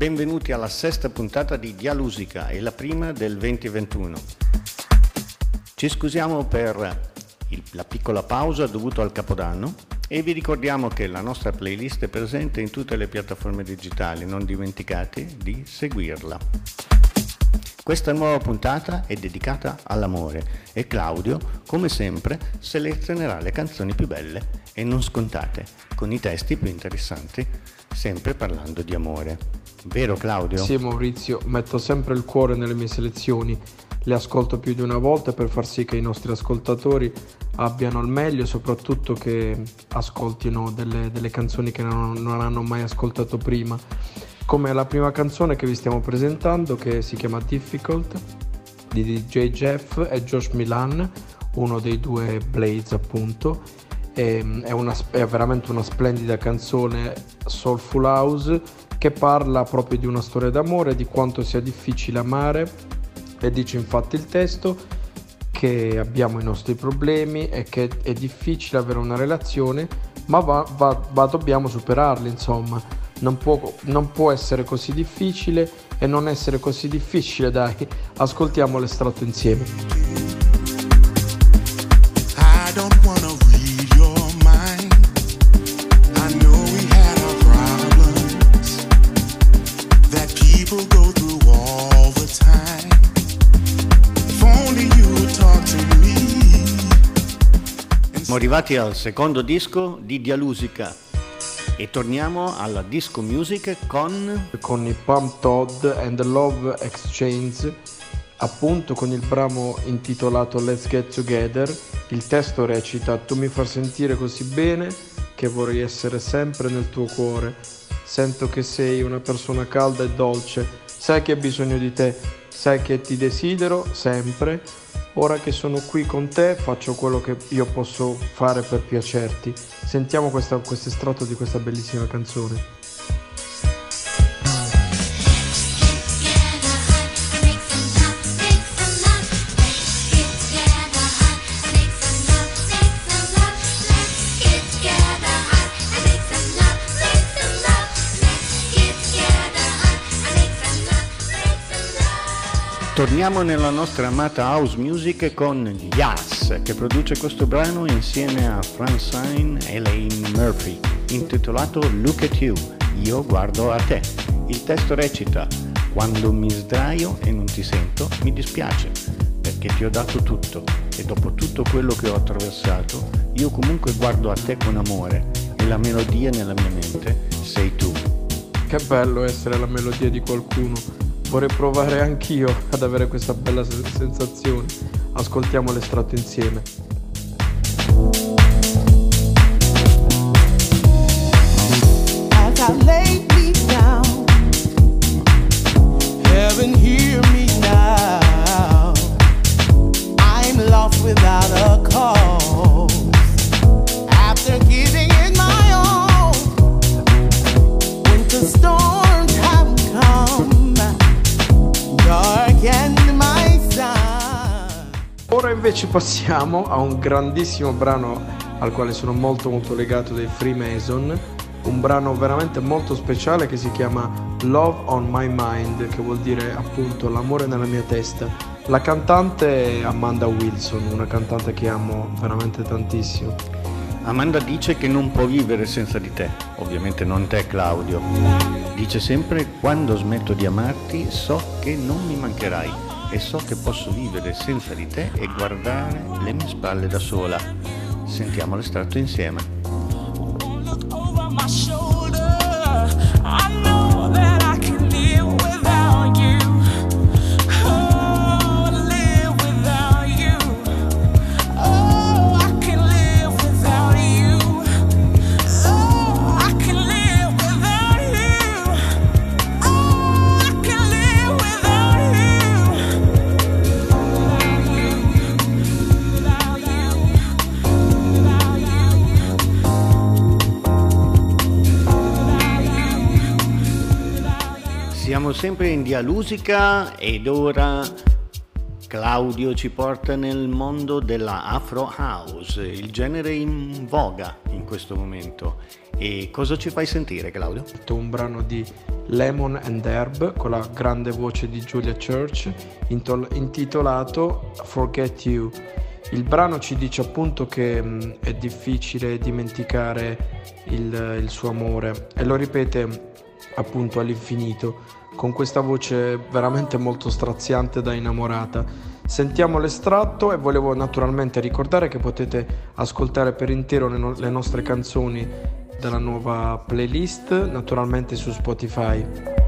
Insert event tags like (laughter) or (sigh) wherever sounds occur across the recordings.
benvenuti alla sesta puntata di Dialusica e la prima del 2021. Ci scusiamo per il, la piccola pausa dovuta al Capodanno e vi ricordiamo che la nostra playlist è presente in tutte le piattaforme digitali, non dimenticate di seguirla. Questa nuova puntata è dedicata all'amore e Claudio, come sempre, selezionerà le canzoni più belle e non scontate, con i testi più interessanti, sempre parlando di amore. Vero Claudio? Sì Maurizio, metto sempre il cuore nelle mie selezioni, le ascolto più di una volta per far sì che i nostri ascoltatori abbiano il meglio e soprattutto che ascoltino delle, delle canzoni che non, non hanno mai ascoltato prima come la prima canzone che vi stiamo presentando che si chiama Difficult di DJ Jeff e Josh Milan, uno dei due Blades appunto. E, è, una, è veramente una splendida canzone soulful house che parla proprio di una storia d'amore, di quanto sia difficile amare. E dice infatti il testo che abbiamo i nostri problemi e che è difficile avere una relazione ma va, va, va dobbiamo superarli insomma. Non può, non può essere così difficile e non essere così difficile, dai, ascoltiamo l'estratto insieme. Siamo arrivati al secondo disco di Dialusica e torniamo alla disco music con... Con i Pump Todd and the Love Exchange, appunto con il brano intitolato Let's Get Together. Il testo recita Tu mi far sentire così bene che vorrei essere sempre nel tuo cuore. Sento che sei una persona calda e dolce, sai che ho bisogno di te, sai che ti desidero sempre Ora che sono qui con te faccio quello che io posso fare per piacerti. Sentiamo questo estratto di questa bellissima canzone. Torniamo nella nostra amata house music con Yas, che produce questo brano insieme a Francine e Lane Murphy, intitolato Look at You, io guardo a te. Il testo recita, quando mi sdraio e non ti sento, mi dispiace, perché ti ho dato tutto e dopo tutto quello che ho attraversato, io comunque guardo a te con amore e la melodia nella mia mente sei tu. Che bello essere la melodia di qualcuno Vorrei provare anch'io ad avere questa bella sensazione. Ascoltiamo l'estratto insieme. As I lay Invece passiamo a un grandissimo brano al quale sono molto molto legato dei Freemason, un brano veramente molto speciale che si chiama Love on My Mind, che vuol dire appunto l'amore nella mia testa. La cantante è Amanda Wilson, una cantante che amo veramente tantissimo. Amanda dice che non può vivere senza di te, ovviamente non te Claudio. Dice sempre quando smetto di amarti so che non mi mancherai e so che posso vivere senza di te e guardare le mie spalle da sola. Sentiamo l'estratto insieme. Siamo sempre in Dialusica ed ora Claudio ci porta nel mondo della Afro House, il genere in voga in questo momento. E cosa ci fai sentire Claudio? Un brano di Lemon and Herb con la grande voce di Julia Church intitolato Forget You. Il brano ci dice appunto che è difficile dimenticare il, il suo amore e lo ripete appunto all'infinito con questa voce veramente molto straziante da innamorata. Sentiamo l'estratto e volevo naturalmente ricordare che potete ascoltare per intero le, no- le nostre canzoni della nuova playlist, naturalmente su Spotify.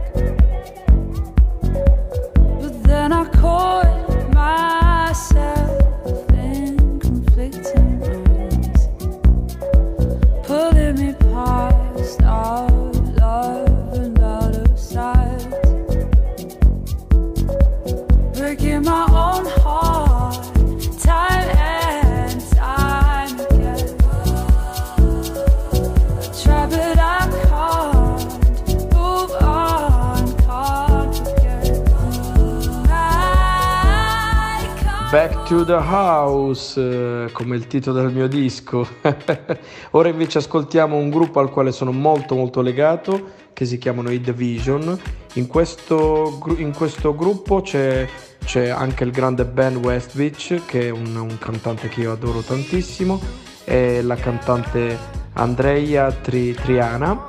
To the House, eh, come il titolo del mio disco. (laughs) Ora invece ascoltiamo un gruppo al quale sono molto molto legato, che si chiamano i Division. In questo, in questo gruppo c'è, c'è anche il grande Ben Westwich, che è un, un cantante che io adoro tantissimo, e la cantante Andrea Tri- Triana.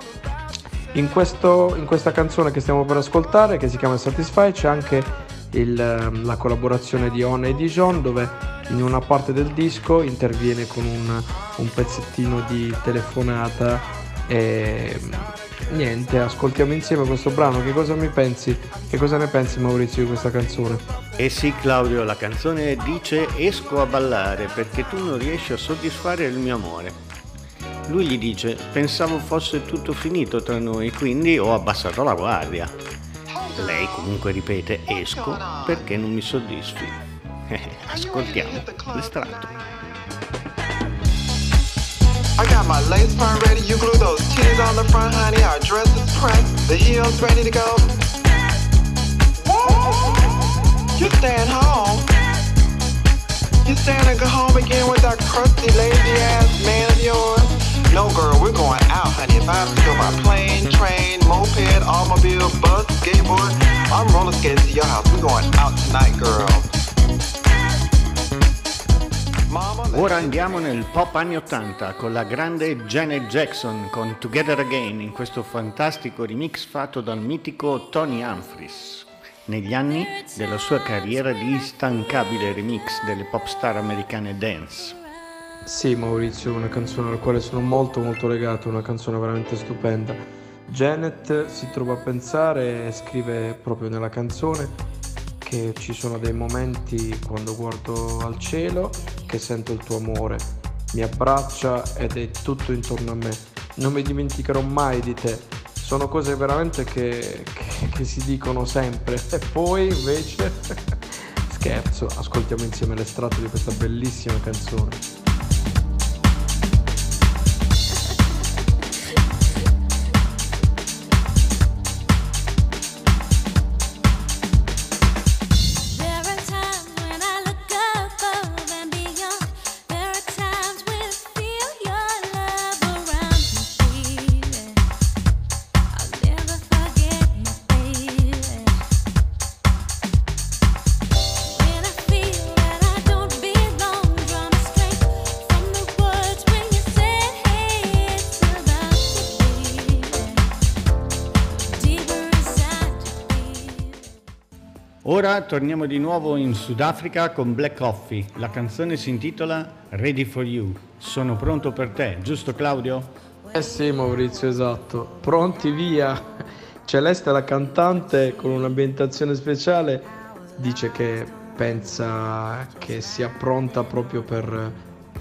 In, questo- in questa canzone che stiamo per ascoltare, che si chiama Satisfy, c'è anche il, ehm, la collaborazione di On e Dijon dove in una parte del disco interviene con un, un pezzettino di telefonata e mm, niente, ascoltiamo insieme questo brano. Che cosa mi pensi? Che cosa ne pensi Maurizio di questa canzone? Eh sì Claudio, la canzone dice esco a ballare perché tu non riesci a soddisfare il mio amore. Lui gli dice pensavo fosse tutto finito tra noi, quindi ho abbassato la guardia. Lei comunque ripete esco perché non mi soddisfi. (laughs) Ascoltiamo l'estratto. I got my lace front ready, you glue those titties on the front, honey. Our dress is pressed, the heels ready to go. You staying home? You staying to go home again with that crusty, lazy ass man of yours? No, girl, we're going out, honey. If I have to go by plane, train, moped, automobile, bus, skateboard, I'm roller skating to your house. We're going out tonight, girl. Ora andiamo nel pop anni 80 con la grande Janet Jackson con Together Again in questo fantastico remix fatto dal mitico Tony Humphries. Negli anni della sua carriera di instancabile remix delle pop star americane dance. Sì, Maurizio, una canzone alla quale sono molto molto legato, una canzone veramente stupenda. Janet si trova a pensare e scrive proprio nella canzone che ci sono dei momenti quando guardo al cielo che sento il tuo amore, mi abbraccia ed è tutto intorno a me. Non mi dimenticherò mai di te. Sono cose veramente che, che- che si dicono sempre. E poi invece, (laughs) scherzo, ascoltiamo insieme l'estratto di questa bellissima canzone. Ora torniamo di nuovo in Sudafrica con Black Coffee. La canzone si intitola Ready for You. Sono pronto per te, giusto Claudio? Eh sì Maurizio, esatto. Pronti via. Celeste, la cantante, con un'ambientazione speciale, dice che pensa che sia pronta proprio per,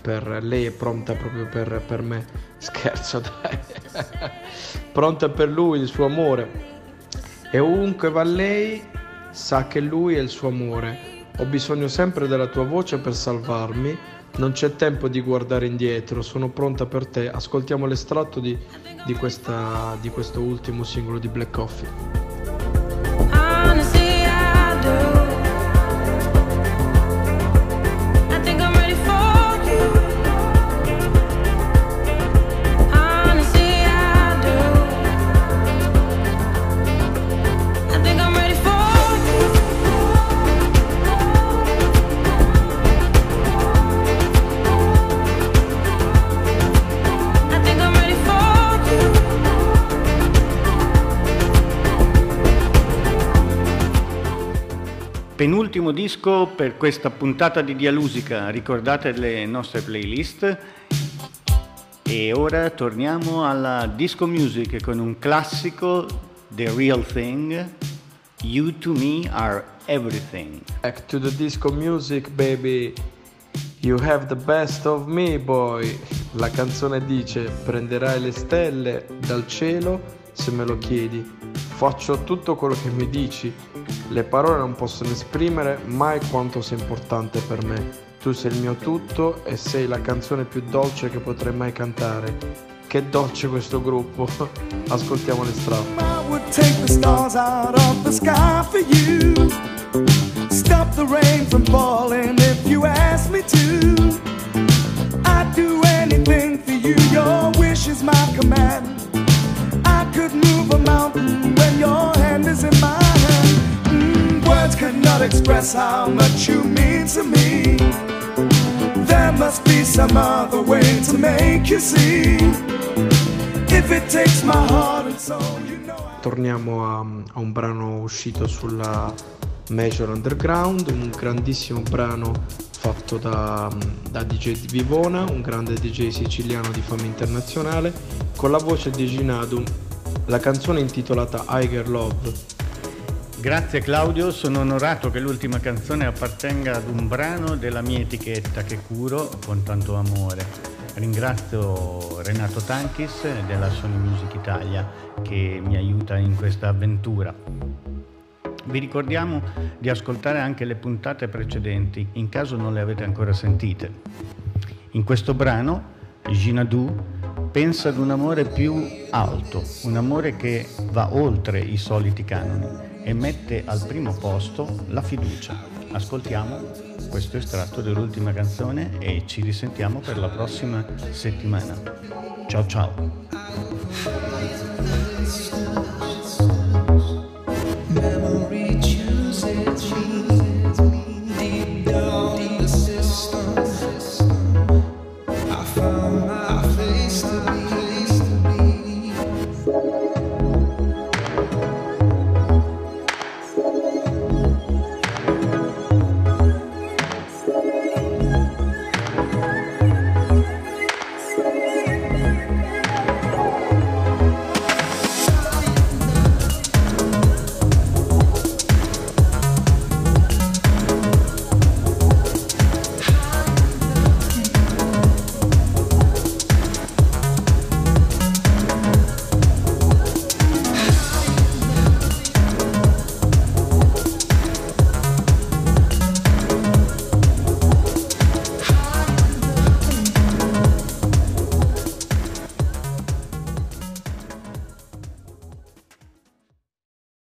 per lei, è pronta proprio per, per me. Scherzo, dai. (laughs) pronta per lui, il suo amore. E ovunque va lei, sa che lui è il suo amore. Ho bisogno sempre della tua voce per salvarmi. Non c'è tempo di guardare indietro, sono pronta per te. Ascoltiamo l'estratto di, di questa- di questo ultimo singolo di Black Coffee. Penultimo disco per questa puntata di Dialusica. Ricordate le nostre playlist. E ora torniamo alla disco music con un classico, The Real Thing. You to me are everything. Back to the disco music, baby. You have the best of me, boy. La canzone dice: Prenderai le stelle dal cielo se me lo chiedi. Faccio tutto quello che mi dici. Le parole non possono esprimere mai quanto sei importante per me. Tu sei il mio tutto e sei la canzone più dolce che potrei mai cantare. Che dolce questo gruppo. (laughs) Ascoltiamo le strade. Stop the rain from falling if you ask me to. I'd do anything for you, your wish is my command. Could move a mountain when your hand is in my hand. Mm, words cannot express how much you mean to me. There must be some other way to make you see. If it takes my heart and soul, you know I. Torniamo a, a un brano uscito sulla Major Underground, un grandissimo brano fatto da, da DJ di Vivona, un grande DJ siciliano di fama internazionale, con la voce di Ginadum, la canzone intitolata Higher Love. Grazie Claudio, sono onorato che l'ultima canzone appartenga ad un brano della mia etichetta che curo con tanto amore. Ringrazio Renato Tankis della Sony Music Italia che mi aiuta in questa avventura. Vi ricordiamo di ascoltare anche le puntate precedenti, in caso non le avete ancora sentite. In questo brano, Ginadou pensa ad un amore più alto, un amore che va oltre i soliti canoni e mette al primo posto la fiducia. Ascoltiamo questo estratto dell'ultima canzone e ci risentiamo per la prossima settimana. Ciao ciao!